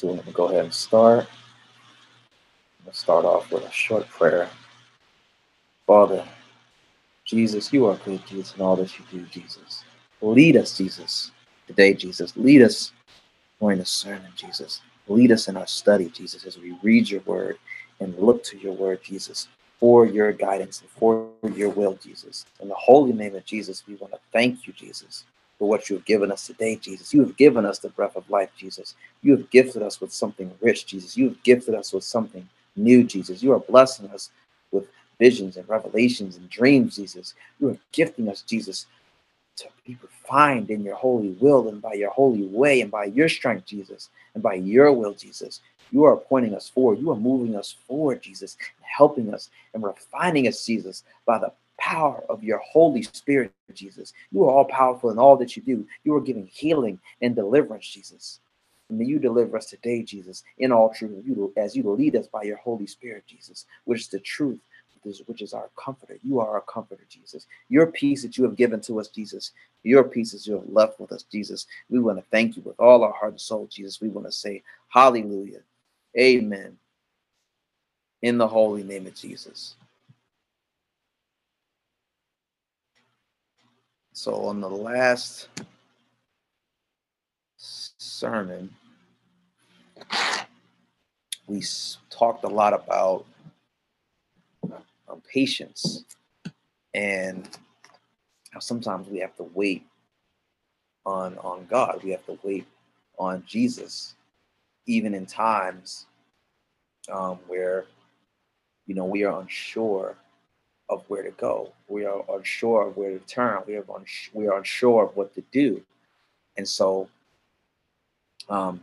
Going to go ahead and start. Let's start off with a short prayer. Father, Jesus, you are good, Jesus, in all that you do, Jesus. Lead us, Jesus, today, Jesus. Lead us during the sermon, Jesus. Lead us in our study, Jesus, as we read your word and look to your word, Jesus, for your guidance and for your will, Jesus. In the holy name of Jesus, we want to thank you, Jesus, for what you have given us today, Jesus. You have given us the breath of life, Jesus. You have gifted us with something rich, Jesus. You have gifted us with something new, Jesus. You are blessing us with visions and revelations and dreams, Jesus. You are gifting us, Jesus, to be refined in your holy will and by your holy way and by your strength, Jesus, and by your will, Jesus. You are pointing us forward. You are moving us forward, Jesus, helping us and refining us, Jesus, by the power of your Holy Spirit, Jesus. You are all powerful in all that you do. You are giving healing and deliverance, Jesus. And may you deliver us today, Jesus, in all truth, as you lead us by your Holy Spirit, Jesus, which is the truth, which is our comforter. You are our comforter, Jesus. Your peace that you have given to us, Jesus. Your peace that you have left with us, Jesus. We want to thank you with all our heart and soul, Jesus. We want to say, Hallelujah. Amen. In the holy name of Jesus. So, on the last sermon, we talked a lot about um, patience and how sometimes we have to wait on on God. We have to wait on Jesus, even in times um, where you know we are unsure of where to go. We are unsure of where to turn. We are uns- we are unsure of what to do, and so um,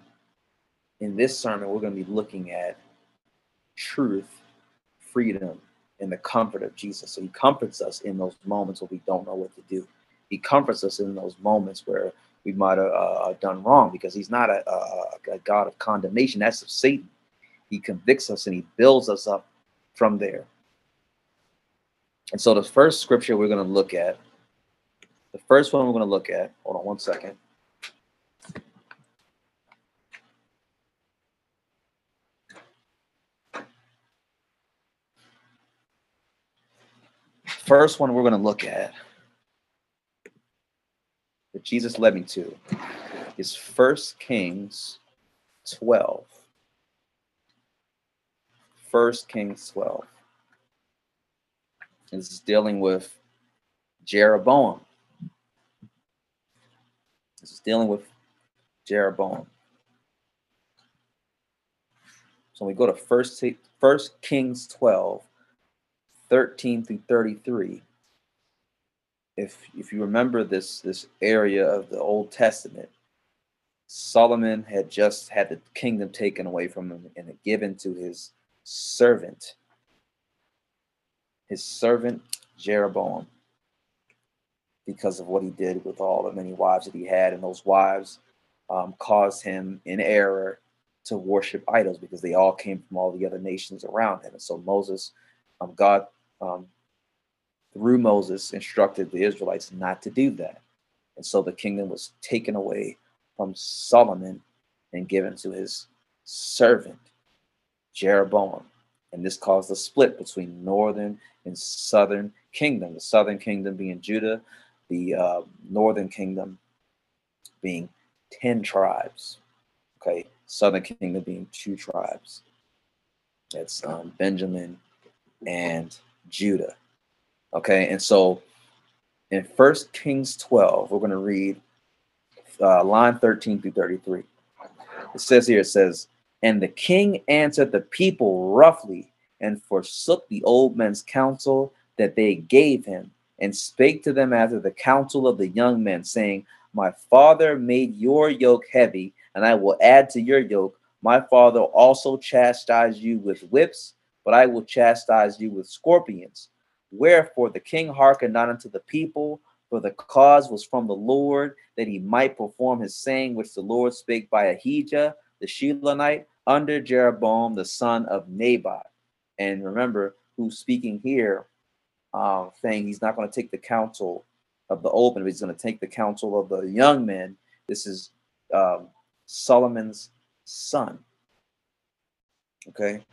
in this sermon we're going to be looking at truth, freedom, and the comfort of Jesus. So he comforts us in those moments where we don't know what to do. He comforts us in those moments where we might have uh, done wrong because he's not a, a, a God of condemnation. That's of Satan. He convicts us and he builds us up from there. And so the first scripture we're going to look at, the first one we're going to look at, hold on one second. First one we're going to look at that Jesus led me to is First Kings 12. First Kings 12. Is dealing with Jeroboam. This is dealing with Jeroboam. So we go to First First Kings 12, 13 through 33. If if you remember this this area of the Old Testament, Solomon had just had the kingdom taken away from him and given to his servant, his servant Jeroboam, because of what he did with all the many wives that he had, and those wives um, caused him in error to worship idols because they all came from all the other nations around him. And so Moses, um, God, um, through Moses, instructed the Israelites not to do that. And so the kingdom was taken away from Solomon and given to his servant, Jeroboam. And this caused a split between northern and southern kingdom. The southern kingdom being Judah, the uh, northern kingdom being 10 tribes. Okay, southern kingdom being two tribes. That's um, Benjamin and Judah. Okay, and so in First Kings 12, we're going to read uh, line 13 through 33. It says here, it says, And the king answered the people roughly and forsook the old men's counsel that they gave him and spake to them after the counsel of the young men, saying, My father made your yoke heavy, and I will add to your yoke. My father also chastised you with whips, but I will chastise you with scorpions. Wherefore the king hearkened not unto the people, for the cause was from the Lord, that he might perform his saying which the Lord spake by Ahijah the Shilonite under Jeroboam the son of Nebat. And remember, who's speaking here, um, saying he's not going to take the counsel of the old men, but he's going to take the counsel of the young men. This is um, Solomon's son. Okay,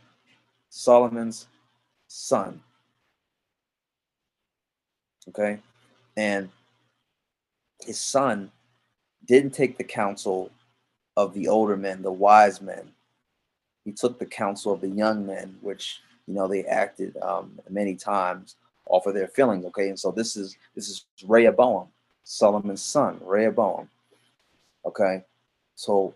Solomon's son. Okay, and his son didn't take the counsel of the older men, the wise men. He took the counsel of the young men, which you know they acted um, many times off of their feelings. Okay, and so this is this is Rehoboam, Solomon's son, Rehoboam. Okay, so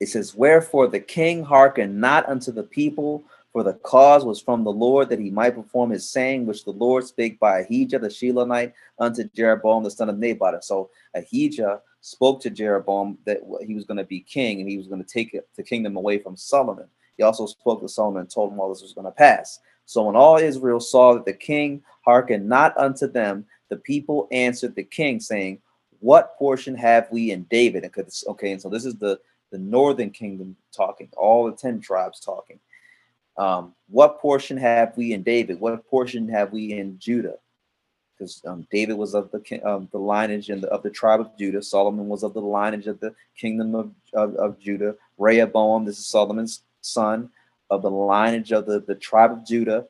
it says, Wherefore the king hearkened not unto the people, for the cause was from the Lord that he might perform his saying, which the Lord spake by Ahijah the Shilonite unto Jeroboam the son of Nebat. And so Ahijah spoke to Jeroboam that he was going to be king and he was going to take the kingdom away from Solomon. He also spoke to Solomon and told him all this was going to pass. So when all Israel saw that the king hearkened not unto them, the people answered the king, saying, What portion have we in David? And okay, and so this is the the northern kingdom talking, all the 10 tribes talking. Um, what portion have we in David? What portion have we in Judah? Because um, David was of the um, the lineage the, of the tribe of Judah. Solomon was of the lineage of the kingdom of, of, of Judah. Rehoboam, this is Solomon's son, of the lineage of the, the tribe of Judah.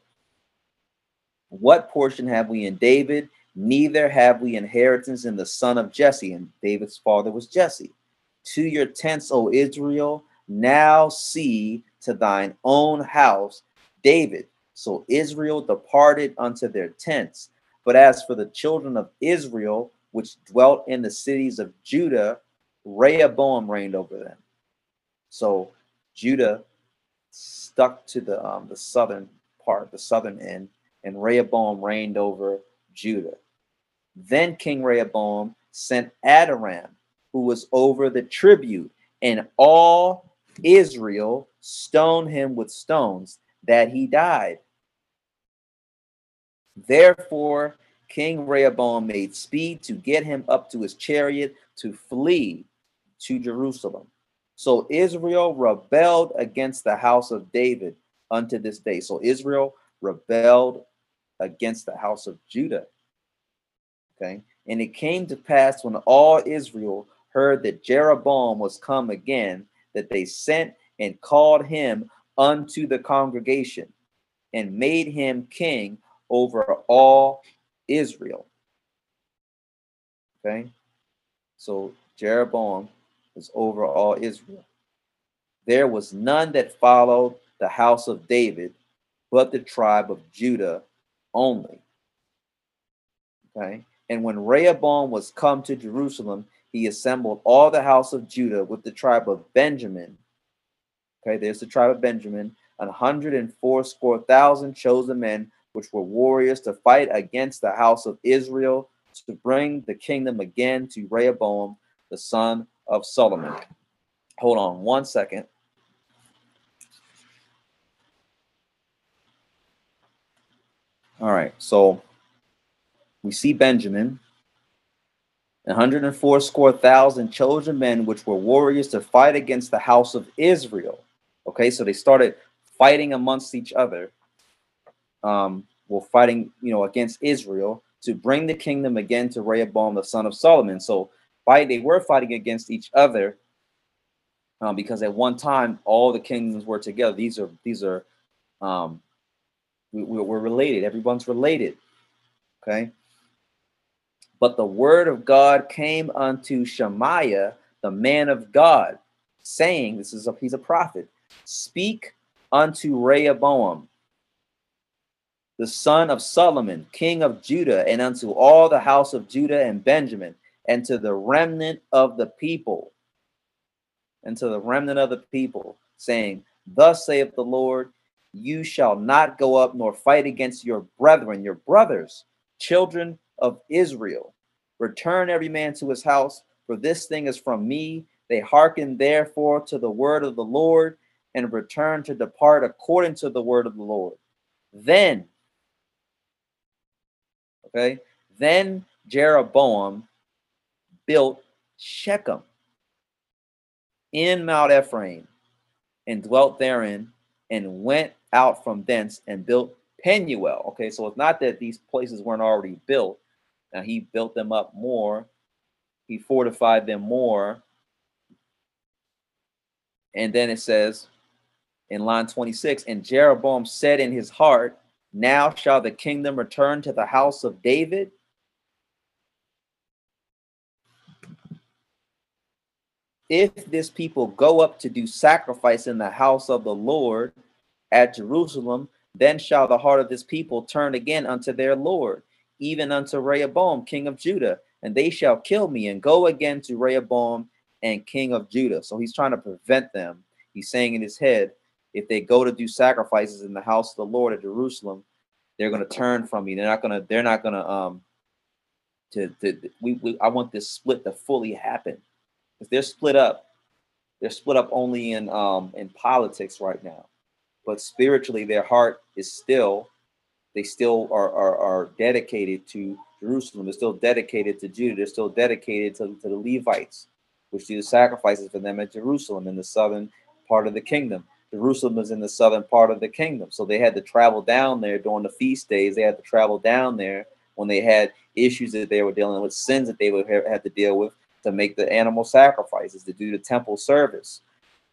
What portion have we in David? Neither have we inheritance in the son of Jesse. And David's father was Jesse to your tents, O Israel. Now see to thine own house, David. So Israel departed unto their tents. But as for the children of Israel, which dwelt in the cities of Judah, Rehoboam reigned over them. So Judah stuck to the um, the southern part, the southern end, and Rehoboam reigned over Judah. Then King Rehoboam sent Adoram who was over the tribute, and all Israel stoned him with stones that he died. Therefore, King Rehoboam made speed to get him up to his chariot to flee to Jerusalem. So Israel rebelled against the house of David unto this day. So Israel rebelled against the house of Judah. Okay. And it came to pass when all Israel heard that Jeroboam was come again, that they sent and called him unto the congregation and made him king over all Israel. Okay, so Jeroboam over all Israel. There was none that followed the house of David, but the tribe of Judah only. Okay, and when Rehoboam was come to Jerusalem, he assembled all the house of Judah with the tribe of Benjamin. Okay, there's the tribe of Benjamin, an hundred and fourscore thousand chosen men, which were warriors to fight against the house of Israel to bring the kingdom again to Rehoboam, the son of Solomon. Hold on one second. All right, so we see Benjamin, 104 score thousand chosen men, which were warriors to fight against the house of Israel. Okay, so they started fighting amongst each other. Um, were fighting, you know, against Israel to bring the kingdom again to Rehoboam, the son of Solomon. So fight, they were fighting against each other um, because at one time all the kingdoms were together. These are these are um, we, we're related. Everyone's related. Okay. But the word of God came unto Shemaiah, the man of God, saying, This is a he's a prophet, speak unto Rehoboam, the son of Solomon, king of Judah, and unto all the house of Judah and Benjamin, and to the remnant of the people, and to the remnant of the people, saying, Thus saith the Lord, you shall not go up nor fight against your brethren, your brothers, children of Israel. Return every man to his house, for this thing is from me. They hearken therefore to the word of the Lord and return to depart according to the word of the Lord. Then, okay, then Jeroboam built Shechem in Mount Ephraim and dwelt therein and went out from thence and built Penuel. Okay, so it's not that these places weren't already built. Now he built them up more. He fortified them more. And then it says in line 26, and Jeroboam said in his heart, Now shall the kingdom return to the house of David. If this people go up to do sacrifice in the house of the Lord at Jerusalem, then shall the heart of this people turn again unto their Lord, even unto Rehoboam, king of Judah, and they shall kill me and go again to Rehoboam and king of Judah. So he's trying to prevent them. He's saying in his head, if they go to do sacrifices in the house of the Lord at Jerusalem, they're going to turn from me. They're not going to. They're not going to. Um, to, to we, we I want this split to fully happen. They're split up, they're split up only in um in politics right now, but spiritually their heart is still. They still are are, are dedicated to Jerusalem. They're still dedicated to Judah. They're still dedicated to, to the Levites, which do the sacrifices for them at Jerusalem in the southern part of the kingdom. Jerusalem is in the southern part of the kingdom. So they had to travel down there during the feast days. They had to travel down there when they had issues that they were dealing with, sins that they would have to deal with to make the animal sacrifices, to do the temple service,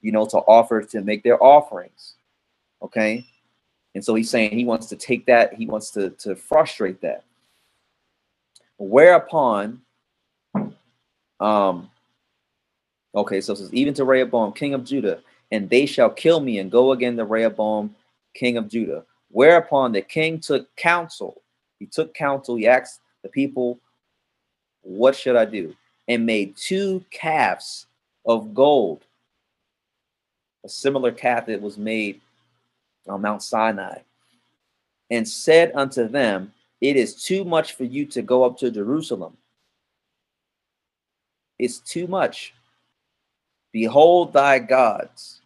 you know, to offer, to make their offerings. Okay. And so he's saying he wants to take that, he wants to, to frustrate that. Whereupon, um, okay, so it says, even to Rehoboam, king of Judah, and they shall kill me and go again to Rehoboam, king of Judah. Whereupon the king took counsel. He took counsel. He asked the people, What should I do? And made two calves of gold, a similar calf that was made on Mount Sinai, and said unto them, It is too much for you to go up to Jerusalem. It's too much. Behold thy gods,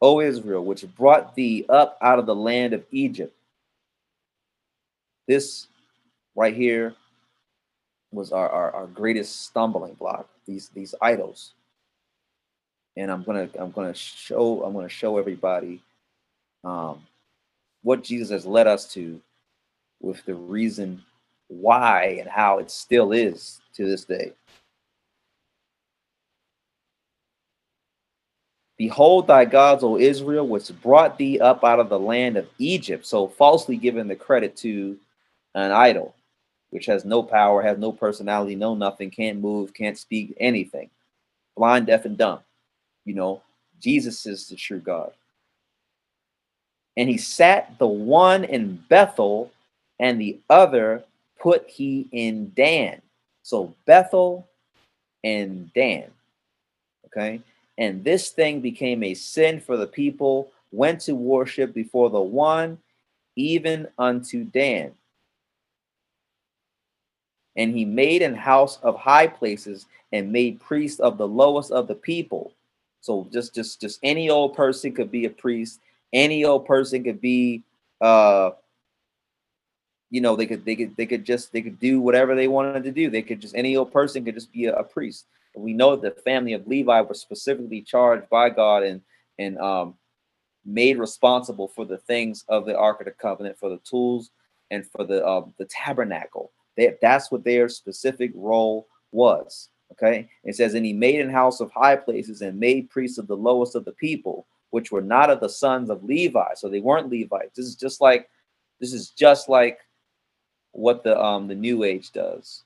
O Israel, which brought thee up out of the land of Egypt. This right here was our, our, our greatest stumbling block, these these idols. And I'm gonna I'm gonna show I'm gonna show everybody um, what Jesus has led us to with the reason why and how it still is to this day. Behold thy gods, O Israel, which brought thee up out of the land of Egypt. So falsely given the credit to an idol, which has no power, has no personality, no nothing, can't move, can't speak anything. Blind, deaf, and dumb. You know, Jesus is the true God. And he sat the one in Bethel, and the other put he in Dan. So Bethel and Dan. Okay. And this thing became a sin for the people, went to worship before the one, even unto Dan. And he made an house of high places and made priests of the lowest of the people. So just just just any old person could be a priest. Any old person could be uh you know they could they could they could just they could do whatever they wanted to do. They could just any old person could just be a, a priest we know that the family of Levi was specifically charged by God and and um, made responsible for the things of the Ark of the Covenant, for the tools and for the uh, the tabernacle. They, that's what their specific role was. Okay, it says, and he made an house of high places and made priests of the lowest of the people, which were not of the sons of Levi, so they weren't Levites. This is just like this is just like what the um the New Age does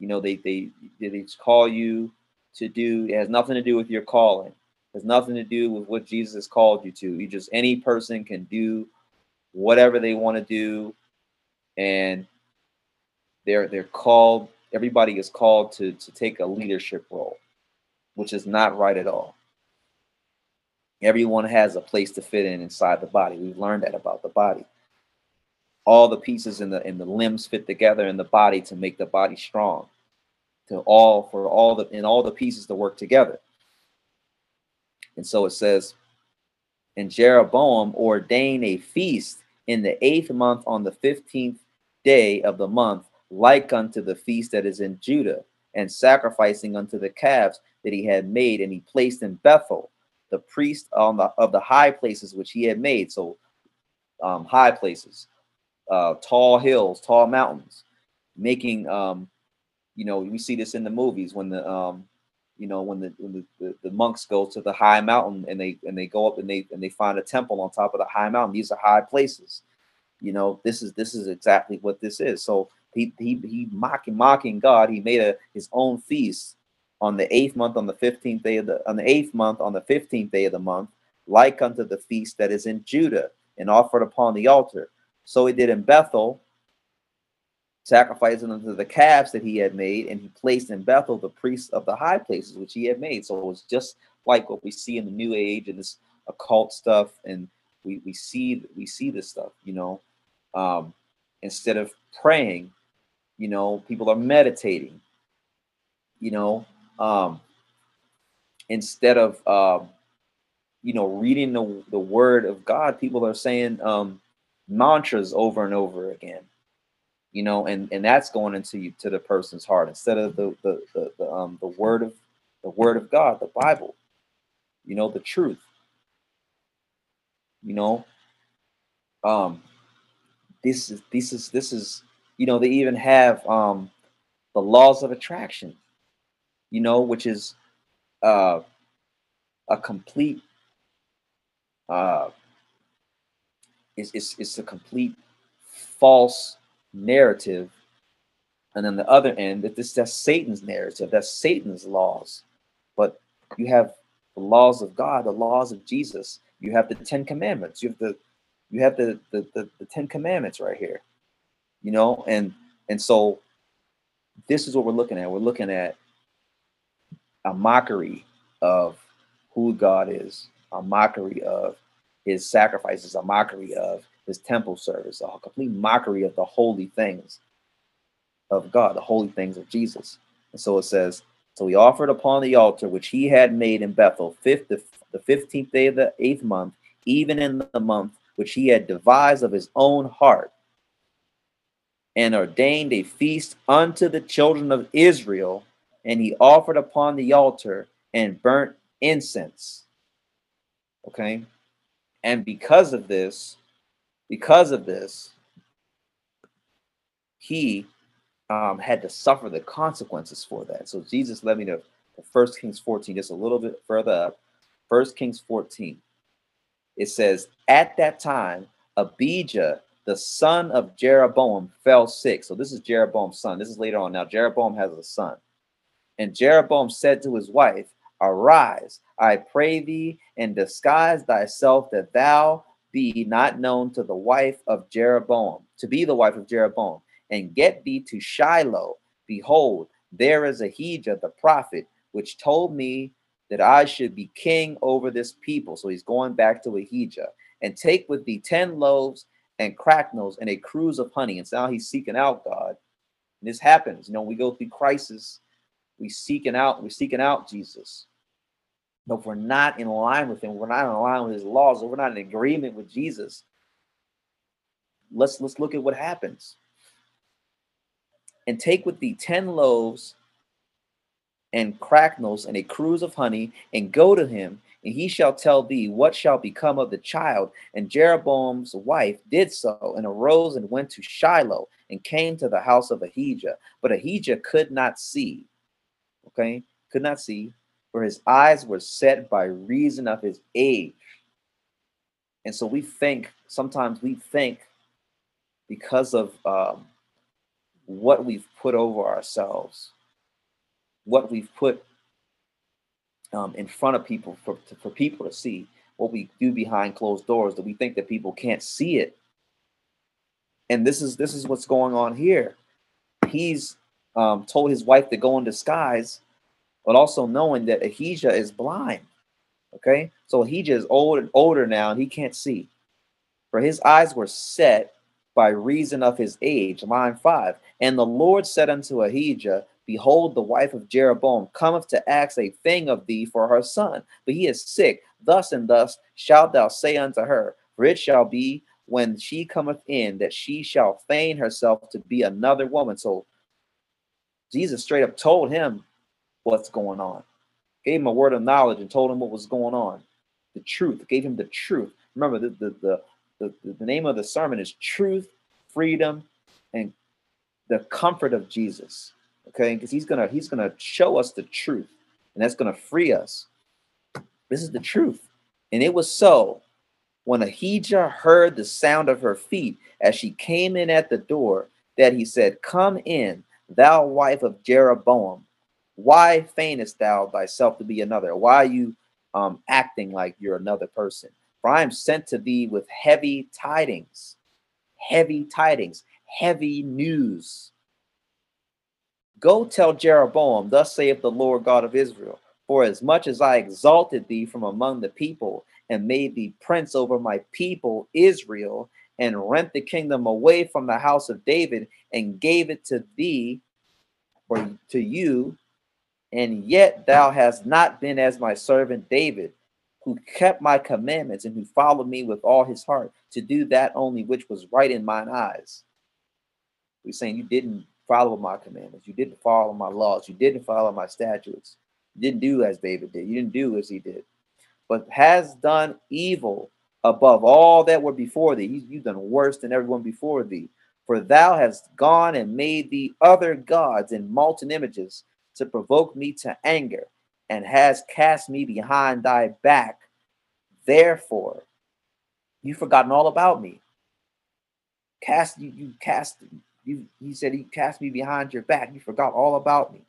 you know they they they call you to do it has nothing to do with your calling it has nothing to do with what jesus called you to you just any person can do whatever they want to do and they're they're called everybody is called to to take a leadership role which is not right at all. Everyone has a place to fit in inside the body. We've learned that about the body. All the pieces in the in the limbs fit together in the body to make the body strong to all for all the in all the pieces to work together. And so it says and jeroboam ordained a feast in the eighth month on the 15th day of the month like unto the feast that is in judah and sacrificing unto the calves that he had made and he placed in bethel the priest on the of the high places which he had made so um, high places uh, tall hills, tall mountains, making um, you know, we see this in the movies when the um, you know, when the when the, the, monks go to the high mountain and they and they go up and they and they find a temple on top of the high mountain. These are high places. You know, this is this is exactly what this is. So he he he mocking mocking God. He made a his own feast on the eighth month, on the fifteenth day of the on the eighth month, on the fifteenth day of the month, like unto the feast that is in Judah, and offered upon the altar. So he did in Bethel, sacrificing unto the calves that he had made, and he placed in Bethel the priests of the high places which he had made. So it was just like what we see in the New Age and this occult stuff, and we we see we see this stuff, you know. Um, instead of praying, you know, people are meditating. You know, um, instead of um, you know reading the the Word of God, people are saying um, mantras over and over again you know, and and that's going into you to the person's heart instead of the the the, the um the word of the word of God, the Bible, you know, the truth. You know, um, this is this is this is you know they even have um the laws of attraction, you know, which is uh a complete uh it's it's, it's a complete false narrative. And then the other end, that this that's Satan's narrative, that's Satan's laws. But you have the laws of God, the laws of Jesus. You have the Ten Commandments. You have the you have the the, the, the Ten Commandments right here. You know, and and so this is what we're looking at. We're looking at a mockery of who God is, a mockery of his sacrifices, a mockery of his temple service, a complete mockery of the holy things of God, the holy things of Jesus. And so it says, so he offered upon the altar which he had made in Bethel, fifth, the, the 15th day of the eighth month, even in the month which he had devised of his own heart, and ordained a feast unto the children of Israel. And he offered upon the altar and burnt incense. Okay. And because of this, because of this, he um, had to suffer the consequences for that. So Jesus led me to, to 1 Kings 14, just a little bit further up. 1 Kings 14. It says, At that time, Abijah, the son of Jeroboam, fell sick. So this is Jeroboam's son. This is later on. Now, Jeroboam has a son. And Jeroboam said to his wife, Arise, I pray thee, and disguise thyself that thou be not known to the wife of Jeroboam, to be the wife of Jeroboam, and get thee to Shiloh. Behold, there is Ahijah the prophet, which told me that I should be king over this people. So he's going back to Ahijah, and take with thee ten loaves and cracknels and a cruse of honey. And so now he's seeking out God. And this happens, you know, we go through crisis, we seeking out, we're seeking out Jesus. But if we're not in line with him, we're not in line with his laws, or we're not in agreement with Jesus, let's let's look at what happens. And take with thee ten loaves and cracknels and a cruse of honey, and go to him, and he shall tell thee what shall become of the child. And Jeroboam's wife did so, and arose and went to Shiloh, and came to the house of Ahijah. But Ahijah could not see. Okay, could not see, for his eyes were set by reason of his age. And so we think, sometimes we think because of um, what we've put over ourselves, what we've put um, in front of people for, for people to see, what we do behind closed doors, that we think that people can't see it. And this is this is what's going on here. He's um, told his wife to go in disguise but also knowing that Ahijah is blind. Okay, so Ahijah is old and older now, and he can't see. For his eyes were set by reason of his age. Line five. And the Lord said unto Ahijah, Behold, the wife of Jeroboam cometh to ask a thing of thee for her son, but he is sick. Thus and thus shalt thou say unto her, For it shall be when she cometh in that she shall feign herself to be another woman. So Jesus straight up told him what's going on. Gave him a word of knowledge and told him what was going on. The truth. Gave him the truth. Remember, the, the, the, the, the name of the sermon is Truth, Freedom, and the Comfort of Jesus. Okay, because he's gonna he's gonna show us the truth. and that's to free us. This is the truth. And it was so when Ahijah heard the sound of her feet as she came in at the door that he said, Come in, thou wife of Jeroboam. Why feignest thou thyself to be another? Why are you um, acting like you're another person? For I am sent to thee with heavy tidings, heavy tidings, heavy news. Go tell Jeroboam, thus saith the Lord God of Israel, for as much as I exalted thee from among the people and made thee prince over my people Israel, and rent the kingdom away from the house of David and gave it to thee or to you, and yet thou hast not been as my servant David, who kept my commandments and who followed me with all his heart to do that only which was right in mine eyes. We're saying you didn't follow my commandments, you didn't follow my laws, you didn't follow my statutes, you didn't do as David did, you didn't do as he did, but has done evil above all that were before thee. You've done worse than everyone before thee. For thou hast gone and made thee other gods and molten images to provoke me to anger, and has cast me behind thy back. Therefore, you've forgotten all about me. Cast you, you cast you. He said he cast me behind your back. You forgot all about me.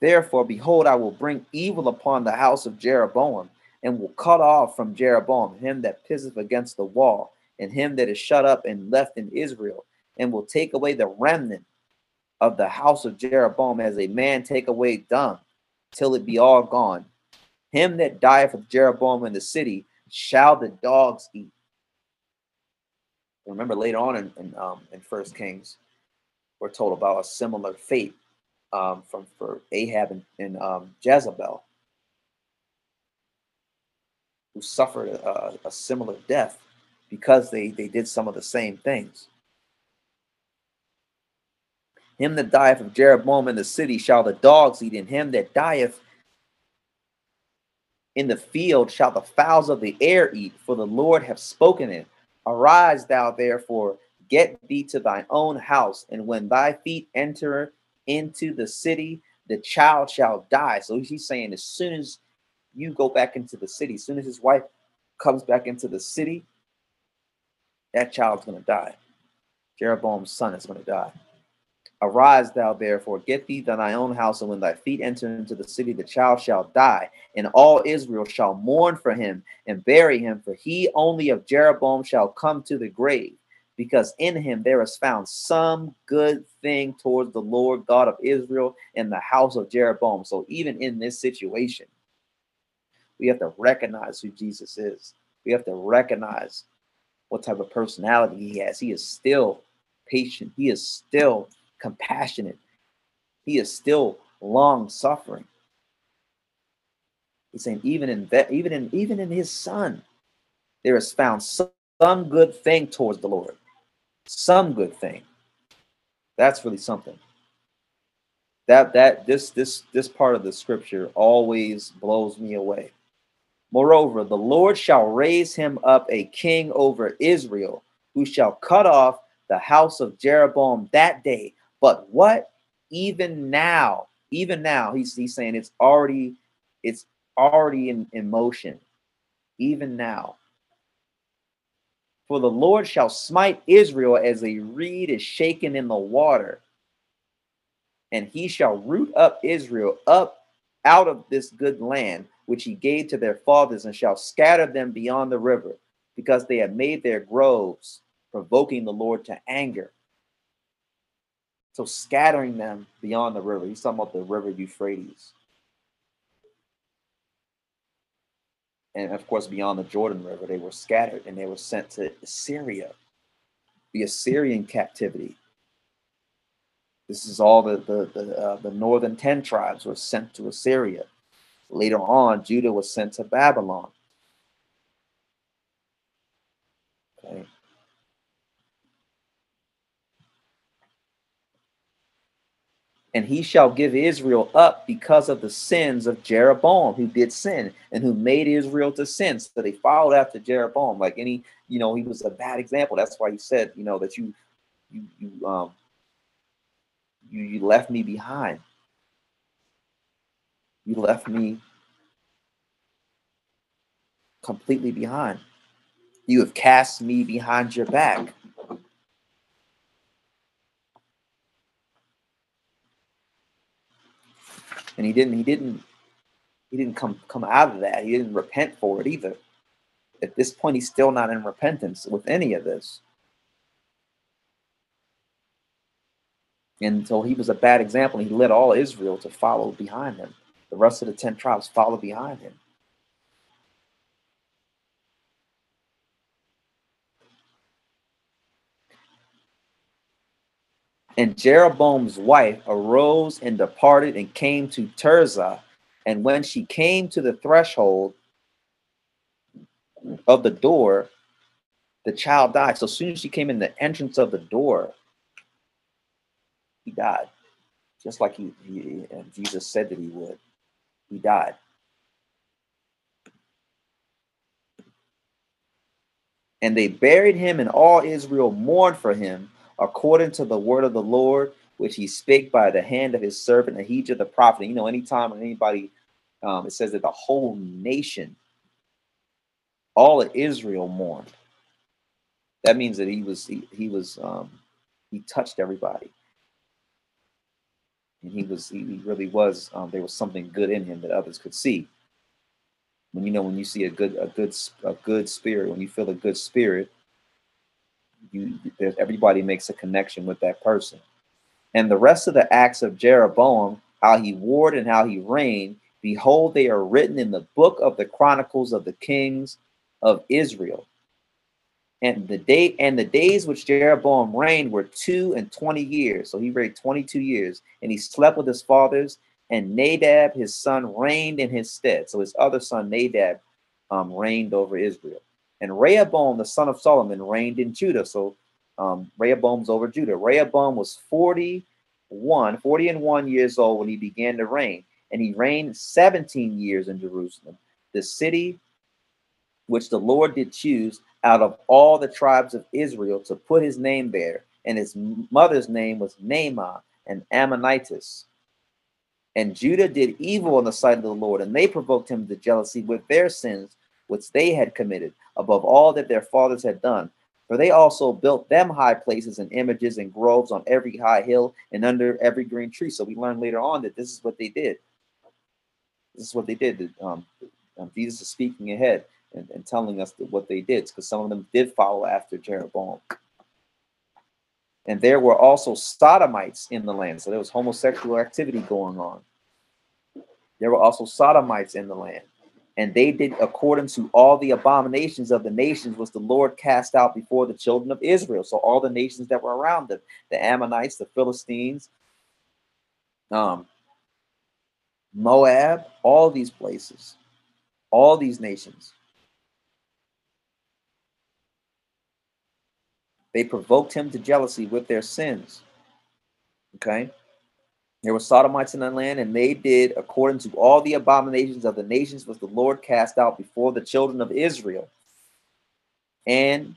Therefore, behold, I will bring evil upon the house of Jeroboam and will cut off from Jeroboam him that pisseth against the wall, and him that is shut up and left in Israel, and will take away the remnant of the house of Jeroboam as a man take away dung, till it be all gone. Him that dieth of Jeroboam in the city shall the dogs eat. Remember later on in, in, um, in First Kings, we're told about a similar fate um, from for Ahab and, and um, Jezebel who suffered a, a similar death because they, they did some of the same things. Him that dieth of Jeroboam in the city shall the dogs eat, and him that dieth in the field shall the fowls of the air eat, for the Lord hath spoken it. Arise thou therefore, get thee to thine own house, and when thy feet enter into the city, the child shall die. So he's saying, as soon as you go back into the city. As soon as his wife comes back into the city, that child's going to die. Jeroboam's son is going to die. Arise thou therefore, get thee to thy own house, and when thy feet enter into the city, the child shall die, and all Israel shall mourn for him and bury him, for he only of Jeroboam shall come to the grave, because in him there is found some good thing towards the Lord God of Israel in the house of Jeroboam. So even in this situation, we have to recognize who Jesus is. We have to recognize what type of personality he has. He is still patient. He is still compassionate. He is still long suffering. He's saying even in that, even in even in his son, there is found some, some good thing towards the Lord. Some good thing. That's really something. That that this this this part of the scripture always blows me away. Moreover, the Lord shall raise him up a king over Israel, who shall cut off the house of Jeroboam that day. But what? Even now, even now, he's, he's saying it's already, it's already in, in motion. Even now. For the Lord shall smite Israel as a reed is shaken in the water, and he shall root up Israel up out of this good land which he gave to their fathers, and shall scatter them beyond the river, because they have made their groves, provoking the Lord to anger. So scattering them beyond the river. He's talking about the river Euphrates. And of course, beyond the Jordan River, they were scattered and they were sent to Assyria, the Assyrian captivity. This is all the the the, uh, the northern ten tribes were sent to Assyria. Later on, Judah was sent to Babylon. Okay. And he shall give Israel up because of the sins of Jeroboam, who did sin and who made Israel to sin. So they followed after Jeroboam, like any, you know, he was a bad example. That's why he said, you know, that you, you, you, um, you, you left me behind. You left me completely behind. You have cast me behind your back. And he didn't, he didn't, he didn't come come out of that. He didn't repent for it either. At this point, he's still not in repentance with any of this. And so he was a bad example. He led all Israel to follow behind him. The rest of the 10 tribes followed behind him. And Jeroboam's wife arose and departed and came to Tirzah. And when she came to the threshold of the door, the child died. So as soon as she came in the entrance of the door, he died, just like he, he Jesus said that he would. He died. And they buried him, and all Israel mourned for him, according to the word of the Lord, which he spake by the hand of his servant Ahijah the prophet. You know, anytime anybody, um, it says that the whole nation, all of Israel mourned. That means that he was he, he was um, he touched everybody and he was he really was um, there was something good in him that others could see when you know when you see a good a good a good spirit when you feel a good spirit you everybody makes a connection with that person and the rest of the acts of jeroboam how he warred and how he reigned behold they are written in the book of the chronicles of the kings of israel and the day and the days which Jeroboam reigned were two and twenty years. So he reigned 22 years, and he slept with his fathers, and Nadab, his son, reigned in his stead. So his other son, Nadab, um, reigned over Israel. And Rehoboam, the son of Solomon, reigned in Judah. So um, Rehoboam's over Judah. Rehoboam was 41, 40 and one years old when he began to reign, and he reigned 17 years in Jerusalem, the city which the Lord did choose out of all the tribes of Israel to put his name there. And his mother's name was Naamah and Ammonitess. And Judah did evil in the sight of the Lord, and they provoked him to jealousy with their sins, which they had committed, above all that their fathers had done. For they also built them high places and images and groves on every high hill and under every green tree. So we learn later on that this is what they did. This is what they did. Um, um, Jesus is speaking ahead and, and telling us what they did, because some of them did follow after Jeroboam. And there were also sodomites in the land. So there was homosexual activity going on. There were also sodomites in the land. And they did according to all the abominations of the nations was the Lord cast out before the children of Israel. So all the nations that were around them, the Ammonites, the Philistines, um, Moab, all these places, all these nations They provoked him to jealousy with their sins. Okay. There were Sodomites in the land, and they did according to all the abominations of the nations was the Lord cast out before the children of Israel. And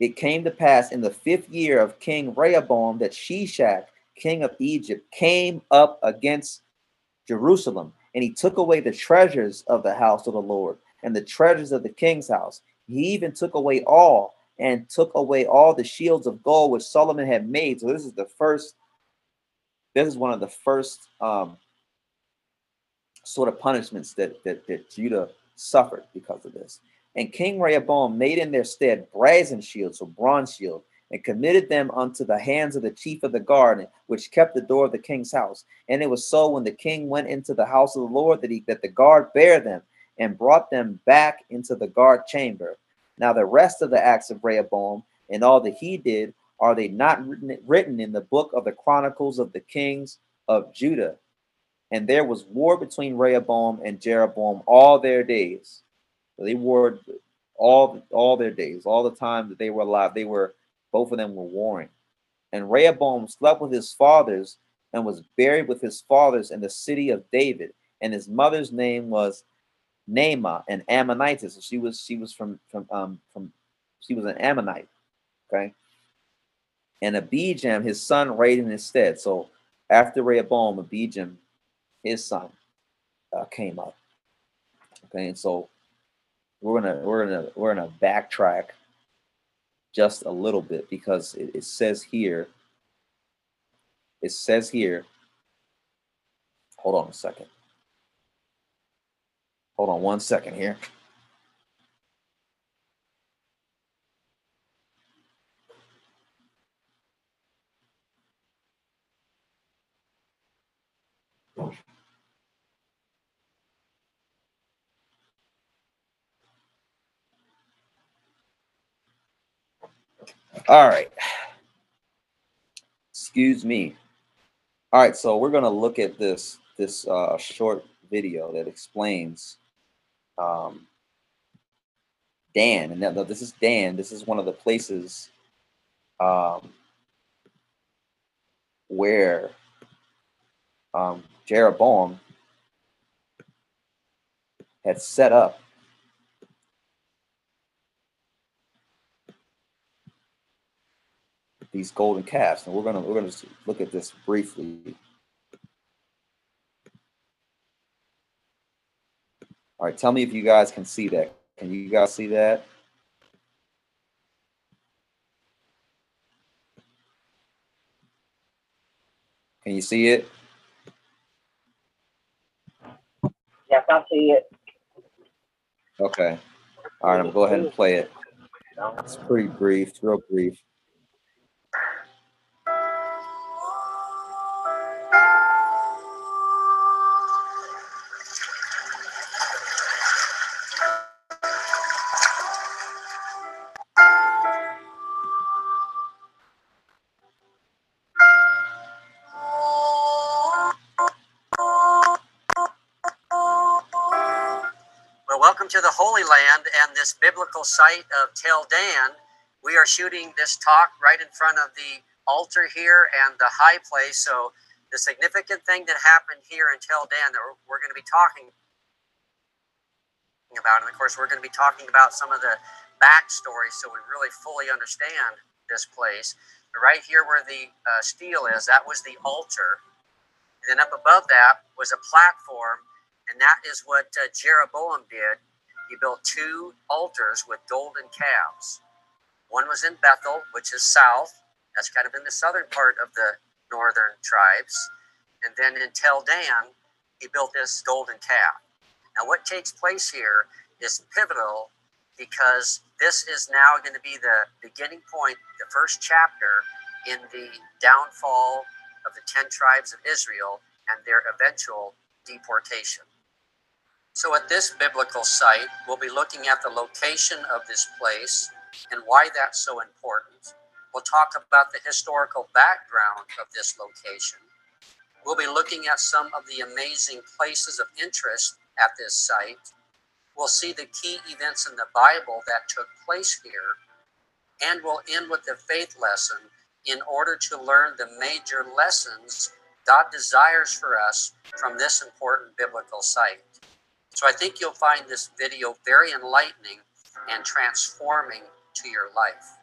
it came to pass in the fifth year of King Rehoboam that Shishak, king of Egypt, came up against Jerusalem, and he took away the treasures of the house of the Lord and the treasures of the king's house. He even took away all and took away all the shields of gold which Solomon had made. So this is the first, this is one of the first um, sort of punishments that, that, that Judah suffered because of this. And King Rehoboam made in their stead brazen shields or bronze shield and committed them unto the hands of the chief of the guard, which kept the door of the king's house. And it was so when the king went into the house of the Lord that he that the guard bare them and brought them back into the guard chamber. Now, the rest of the acts of Rehoboam and all that he did, are they not written, written in the book of the Chronicles of the Kings of Judah? And there was war between Rehoboam and Jeroboam all their days. So they warred all, all their days, all the time that they were alive. They were, both of them were warring. And Rehoboam slept with his fathers and was buried with his fathers in the city of David. And his mother's name was Naamah, an Ammonitess. She was she was from from um from she was an Ammonite. Okay. And Abijam, his son, reigned in his stead. So after Rehoboam, Abijam, his son, uh, came up. Okay, and so we're gonna we're gonna we're gonna backtrack just a little bit because it, it says here. It says here. Hold on a second. Hold on one second here. All right. Excuse me. All right, so we're going to look at this this uh, short video that explains um, Dan, and this is Dan. This is one of the places um, where um, Jeroboam had set up these golden calves. And we're gonna we're gonna look at this briefly. All right, tell me if you guys can see that. Can you guys see that? Can you see it? Yes, I see it. Okay. All right, I'm gonna go ahead and play it. It's pretty brief, real brief. Biblical site of Tel Dan. We are shooting this talk right in front of the altar here and the high place. So, the significant thing that happened here in Tel Dan that we're, going to be talking about, and of course, we're going to be talking about some of the backstory so we really fully understand this place. But right here, where the uh, steel is, that was the altar. And then up above that was a platform and that is what uh, Jeroboam did. He built two altars with golden calves. One was in Bethel, which is south. That's kind of in the southern part of the northern tribes. And then in Tel Dan, he built this golden calf. Now, what takes place here is pivotal because this is now going to be the beginning point, the first chapter in the downfall of the 10 tribes of Israel and their eventual deportation. So, at this biblical site, we'll be looking at the location of this place and why that's so important. We'll talk about the historical background of this location. We'll be looking at some of the amazing places of interest at this site. We'll see the key events in the Bible that took place here. And we'll end with the faith lesson in order to learn the major lessons God desires for us from this important biblical site. So I think you'll find this video very enlightening and transforming to your life.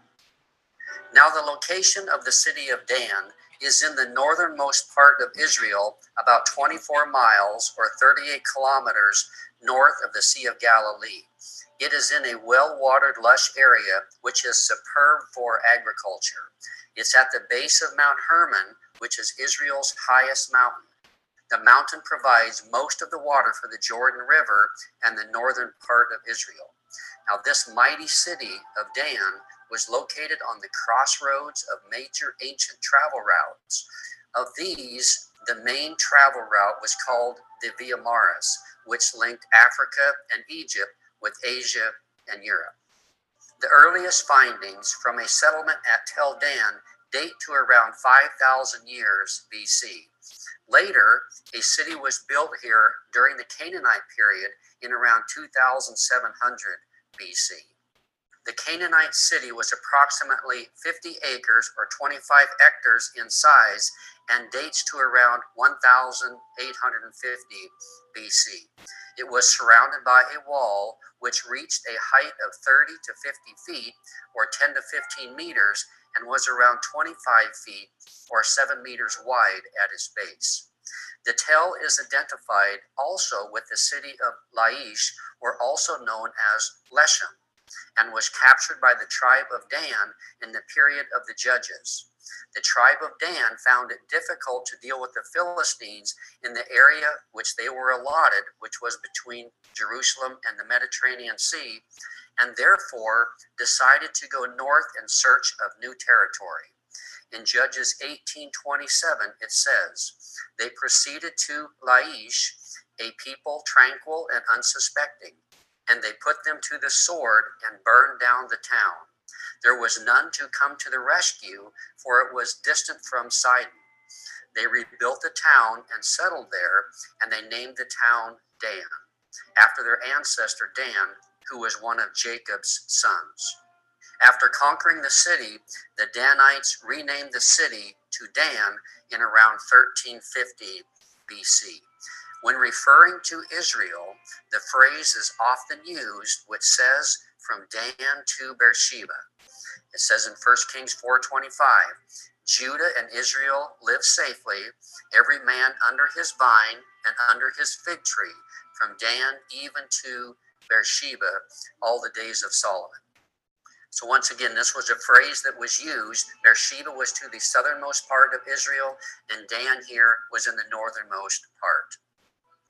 Now, the location of the city of Dan is in the northernmost part of Israel, about 24 miles or 38 kilometers north of the Sea of Galilee. It is in a well watered, lush area which is superb for agriculture. It's at the base of Mount Hermon, which is Israel's highest mountain. The mountain provides most of the water for the Jordan River and the northern part of Israel. Now, this mighty city of Dan was located on the crossroads of major ancient travel routes. Of these, the main travel route was called the Via Maris, which linked Africa and Egypt with Asia and Europe. The earliest findings from a settlement at Tel Dan date to around 5,000 years BC. Later, a city was built here during the Canaanite period in around 2700 BC. The Canaanite city was approximately 50 acres or 25 hectares in size and dates to around 1850 BC. It was surrounded by a wall which reached a height of 30 to 50 feet or 10 to 15 meters and was around 25 feet or 7 meters wide at its base. The Tel is identified also with the city of Laish, or also known as Leshem, and was captured by the tribe of Dan in the period of the Judges. The tribe of Dan found it difficult to deal with the Philistines in the area which they were allotted, which was between Jerusalem and the Mediterranean Sea, and therefore decided to go north in search of new territory. In Judges 18:27 it says, "They proceeded to Laish, a people tranquil and unsuspecting, and they put them to the sword and burned down the town. There was none to come to the rescue, for it was distant from Sidon. They rebuilt the town and settled there, and they named the town Dan, after their ancestor Dan, who was one of Jacob's sons. After conquering the city, the Danites renamed the city to Dan in around 1350 BC. When referring to Israel, the phrase is often used, which says, from Dan to Beersheba. It says in 1 Kings 4:25, Judah and Israel live safely, every man under his vine and under his fig tree, from Dan even to Beersheba, all the days of Solomon. So, once again, this was a phrase that was used. Beersheba was to the southernmost part of Israel, and Dan here was in the northernmost part.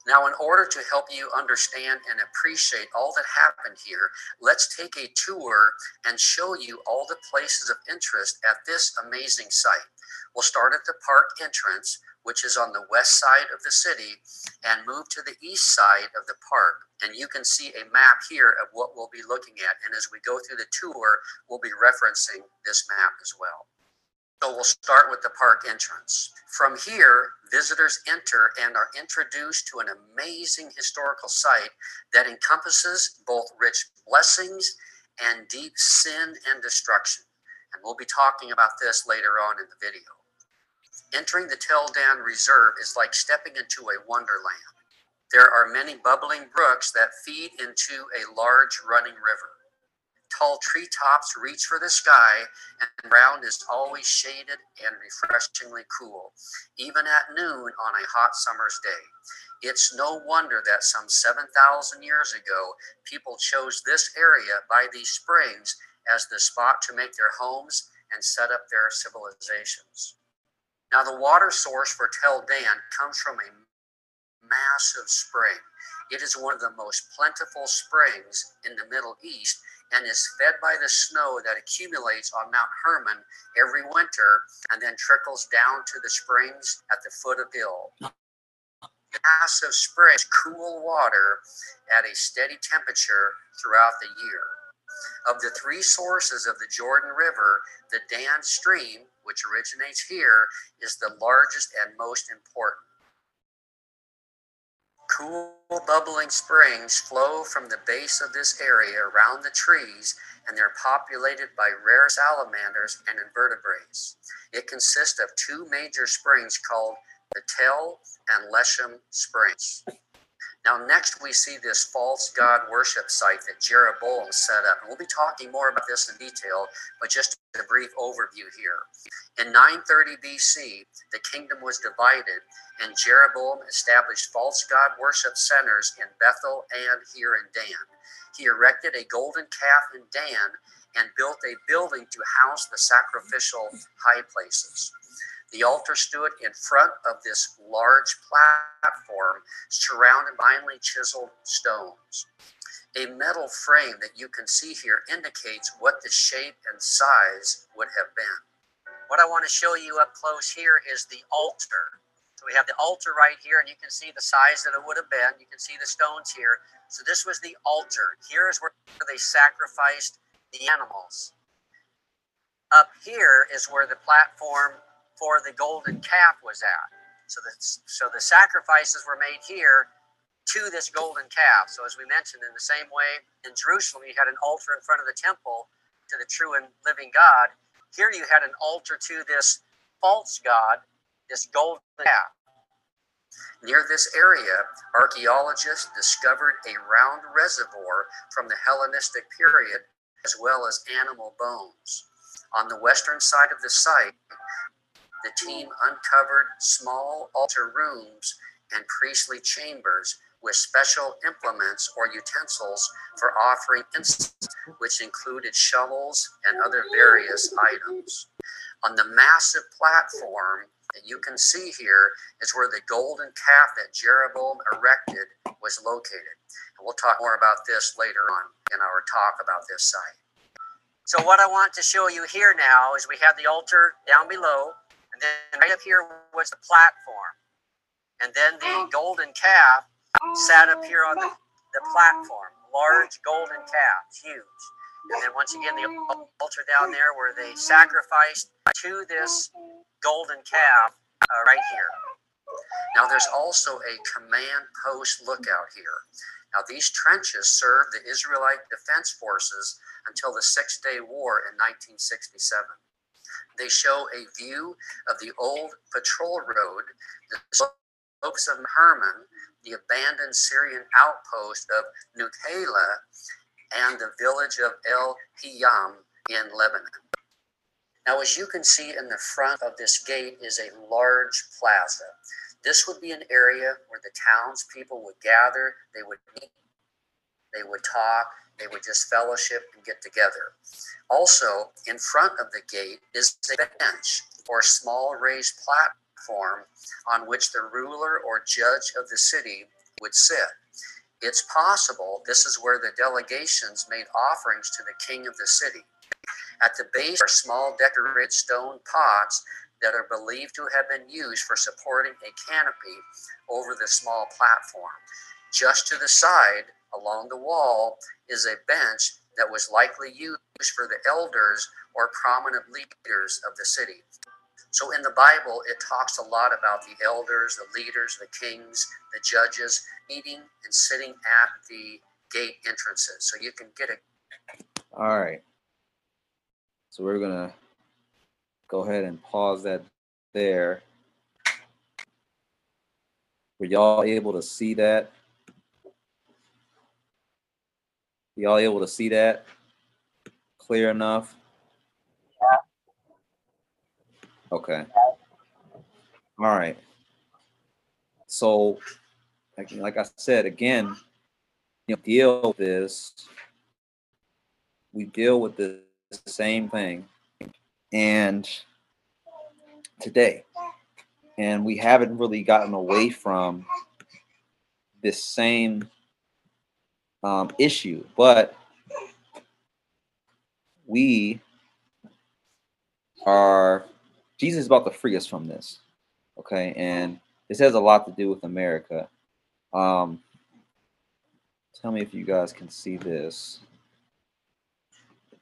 Now, in order to help you understand and appreciate all that happened here, let's take a tour and show you all the places of interest at this amazing site. We'll start at the park entrance, which is on the west side of the city, and move to the east side of the park. And you can see a map here of what we'll be looking at. And as we go through the tour, we'll be referencing this map as well. So we'll start with the park entrance. From here, visitors enter and are introduced to an amazing historical site that encompasses both rich blessings and deep sin and destruction. And we'll be talking about this later on in the video. Entering the Tel Dan Reserve is like stepping into a wonderland. There are many bubbling brooks that feed into a large running river. Tall treetops reach for the sky, and the ground is always shaded and refreshingly cool, even at noon on a hot summer's day. It's no wonder that some 7,000 years ago, people chose this area by these springs as the spot to make their homes and set up their civilizations. Now, the water source for Tel Dan comes from a massive spring. It is one of the most plentiful springs in the Middle East and is fed by the snow that accumulates on Mount Hermon every winter and then trickles down to the springs at the foot of the hill. Massive springs cool water at a steady temperature throughout the year. Of the three sources of the Jordan River, the Dan stream, which originates here, is the largest and most important. Cool, bubbling springs flow from the base of this area around the trees, and they're populated by rare salamanders and invertebrates. It consists of two major springs called the Tell and Leshem Springs. Now, next we see this false god worship site that Jeroboam set up. And we'll be talking more about this in detail, but just a brief overview here. In 930 BC, the kingdom was divided, and Jeroboam established false god worship centers in Bethel and here in Dan. He erected a golden calf in Dan and built a building to house the sacrificial high places. The altar stood in front of this large platform surrounded by finely chiseled stones. A metal frame that you can see here indicates what the shape and size would have been. What I want to show you up close here is the altar. So we have the altar right here, and you can see the size that it would have been. You can see the stones here. So this was the altar. Here is where they sacrificed the animals. Up here is where the platform for the golden calf was at. So the, so the sacrifices were made here to this golden calf. So as we mentioned, in the same way in Jerusalem, you had an altar in front of the temple to the true and living God. Here you had an altar to this false God, this golden calf. Near this area, archaeologists discovered a round reservoir from the Hellenistic period, as well as animal bones. On the western side of the site, the team uncovered small altar rooms and priestly chambers with special implements or utensils for offering incense, which included shovels and other various items. On the massive platform that you can see here is where the golden calf that Jeroboam erected was located. And we'll talk more about this later on in our talk about this site. So what I want to show you here now is we have the altar down below, and then right up here was the platform. And then the golden calf sat up here on the, the platform, large golden calf, huge. And then once again, the altar down there where they sacrificed to this golden calf uh, right here. Now, there's also a command post lookout here. Now, these trenches served the Israelite Defense Forces until the Six Day War in 1967. They show a view of the old patrol road, the slopes of Hermon, the abandoned Syrian outpost of Nukhela, and the village of El Hiyam in Lebanon. Now, as you can see in the front of this gate is a large plaza. This would be an area where the townspeople would gather, they would meet, they would talk, they would just fellowship and get together. Also, in front of the gate is a bench or small raised platform on which the ruler or judge of the city would sit. It's possible this is where the delegations made offerings to the king of the city. At the base are small decorated stone pots that are believed to have been used for supporting a canopy over the small platform. Just to the side, along the wall, is a bench that was likely used for the elders or prominent leaders of the city. So in the Bible, it talks a lot about the elders, the leaders, the kings, the judges meeting and sitting at the gate entrances. So you can get a. All right. So we're gonna go ahead and pause that there. Were y'all able to see that? Y'all able to see that clear enough? Okay. All right. So, like, like I said again, you know, deal with this. We deal with this same thing, and today, and we haven't really gotten away from this same um, issue, but we are Jesus is about to free us from this. Okay, and this has a lot to do with America. Um, tell me if you guys can see this.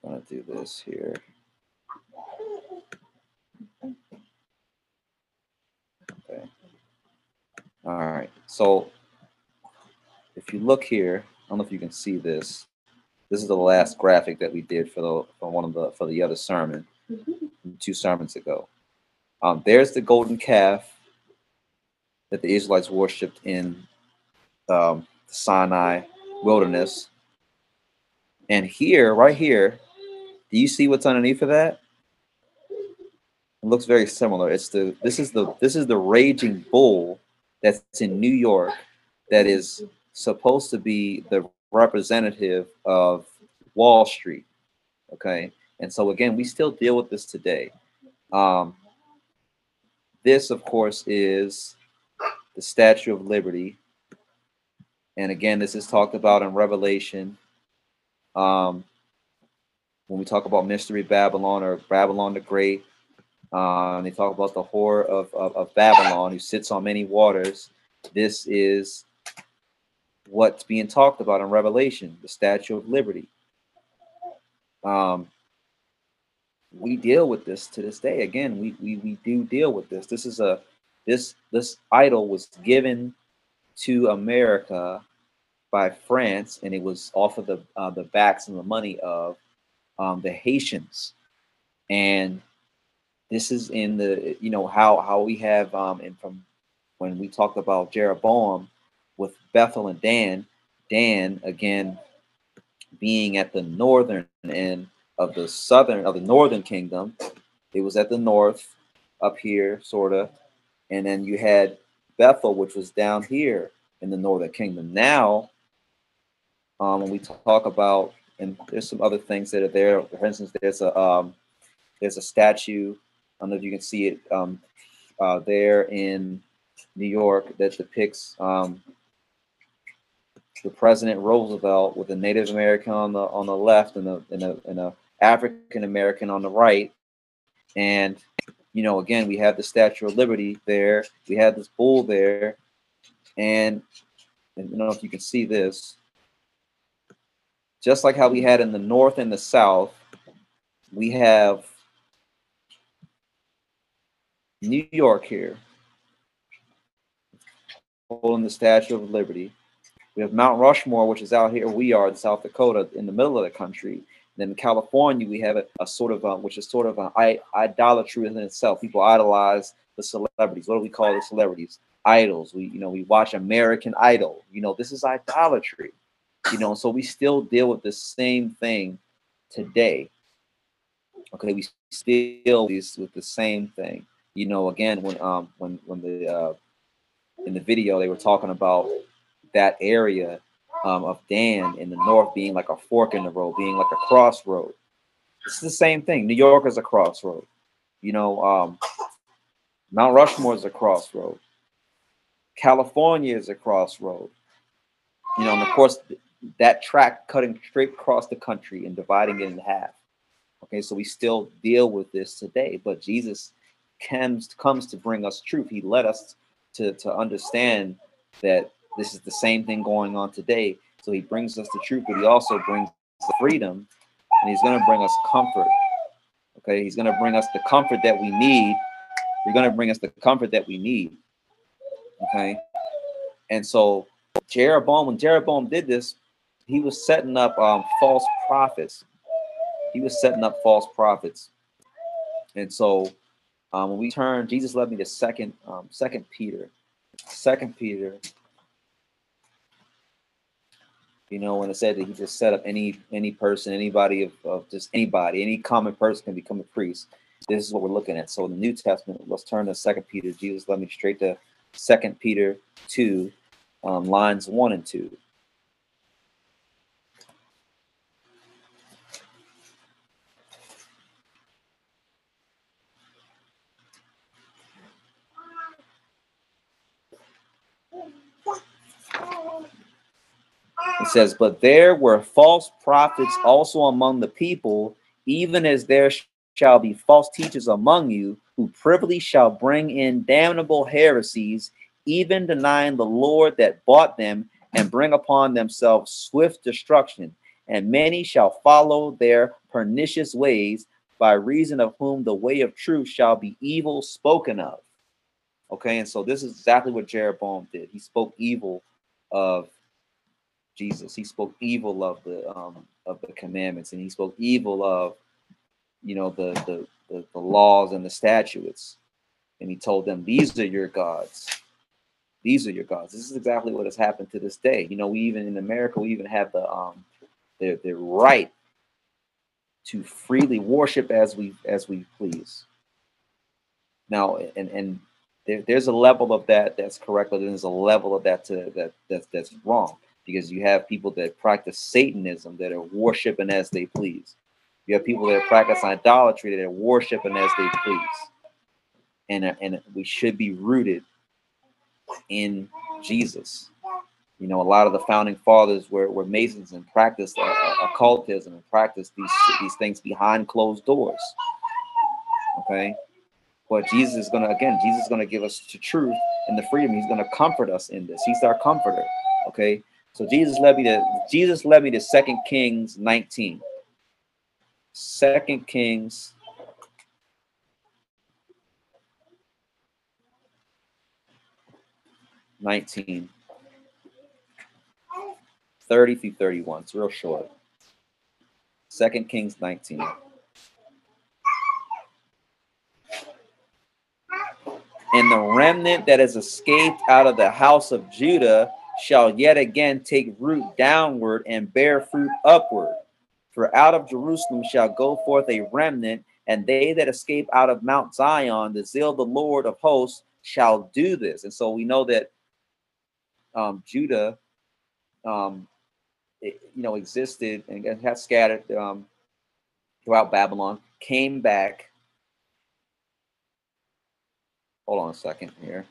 I'm gonna do this here. Okay. All right. So if you look here, don't know if you can see this. This is the last graphic that we did for the for one of the for the other sermon, two sermons ago. Um, there's the golden calf that the Israelites worshipped in um, the Sinai wilderness. And here, right here, do you see what's underneath of that? It looks very similar. It's the this is the this is the raging bull that's in New York that is supposed to be the representative of Wall Street. Okay. And so again, we still deal with this today. Um, this, of course, is the Statue of Liberty. And again, this is talked about in Revelation. Um, when we talk about Mystery Babylon or Babylon the Great, um, they talk about the whore of, of, of Babylon who sits on many waters. This is what's being talked about in Revelation, the Statue of Liberty. Um, we deal with this to this day. Again, we, we we do deal with this. This is a this this idol was given to America by France, and it was off of the uh, the backs and the money of um, the Haitians, and this is in the you know how how we have um, and from when we talked about Jeroboam with Bethel and Dan, Dan again being at the northern end of the southern of the northern kingdom. It was at the north, up here, sort of, and then you had Bethel, which was down here in the northern kingdom. Now, um, when we talk about, and there's some other things that are there. For instance, there's a um, there's a statue. I don't know if you can see it um, uh, there in New York that depicts um, the President Roosevelt with a Native American on the on the left and a and a, and a African American on the right, and you know again we have the Statue of Liberty there. We have this bull there, and, and I don't know if you can see this. Just like how we had in the North and the South, we have New York here, holding the Statue of Liberty. We have Mount Rushmore, which is out here. We are in South Dakota, in the middle of the country. Then in California, we have a, a sort of, a, which is sort of an idolatry within itself. People idolize the celebrities. What do we call the celebrities? Idols. We, you know, we watch American Idol. You know, this is idolatry. You know, so we still deal with the same thing today. Okay, we still deal with the same thing you know, again, when um when when the uh, in the video they were talking about that area um, of Dan in the north being like a fork in the road, being like a crossroad. It's the same thing. New York is a crossroad. You know, um, Mount Rushmore is a crossroad. California is a crossroad. You know, and of course, that track cutting straight across the country and dividing it in half. Okay, so we still deal with this today, but Jesus comes comes to bring us truth. He led us to to understand that this is the same thing going on today. So he brings us the truth, but he also brings the freedom, and he's going to bring us comfort. Okay, he's going to bring us the comfort that we need. He's going to bring us the comfort that we need. Okay, and so Jeroboam, when Jeroboam did this, he was setting up um, false prophets. He was setting up false prophets, and so um, when we turn, Jesus led me to second, um, second Peter, second Peter. You know, when I said that he just set up any any person, anybody of, of just anybody, any common person can become a priest. This is what we're looking at. So in the New Testament, let's turn to Second Peter. Jesus led me straight to Second Peter two, um, lines one and two. It says, But there were false prophets also among the people, even as there shall be false teachers among you, who privily shall bring in damnable heresies, even denying the Lord that bought them, and bring upon themselves swift destruction. And many shall follow their pernicious ways, by reason of whom the way of truth shall be evil spoken of. Okay, and so this is exactly what Jeroboam did. He spoke evil of Jesus. He spoke evil of the um, of the commandments, and he spoke evil of you know the, the the the laws and the statutes. And he told them, "These are your gods. These are your gods." This is exactly what has happened to this day. You know, we even in America, we even have the um the the right to freely worship as we as we please. Now, and and there, there's a level of that that's correct, but there's a level of that to, that that's that's wrong because you have people that practice Satanism that are worshiping as they please. You have people that practice idolatry that are worshiping as they please. And, and we should be rooted in Jesus. You know, a lot of the founding fathers were, were Masons and practiced uh, uh occultism and practiced these, these things behind closed doors. Okay. But Jesus is going to, again, Jesus is going to give us the truth and the freedom. He's going to comfort us in this. He's our comforter. Okay. So Jesus led me to Jesus led me to Second Kings 19. Second Kings Nineteen. 30 through 31. It's real short. Second Kings 19. And the remnant that has escaped out of the house of Judah shall yet again take root downward and bear fruit upward. For out of Jerusalem shall go forth a remnant and they that escape out of Mount Zion, the zeal of the Lord of hosts shall do this. And so we know that um, Judah, um, it, you know, existed and got scattered um, throughout Babylon, came back. Hold on a second here.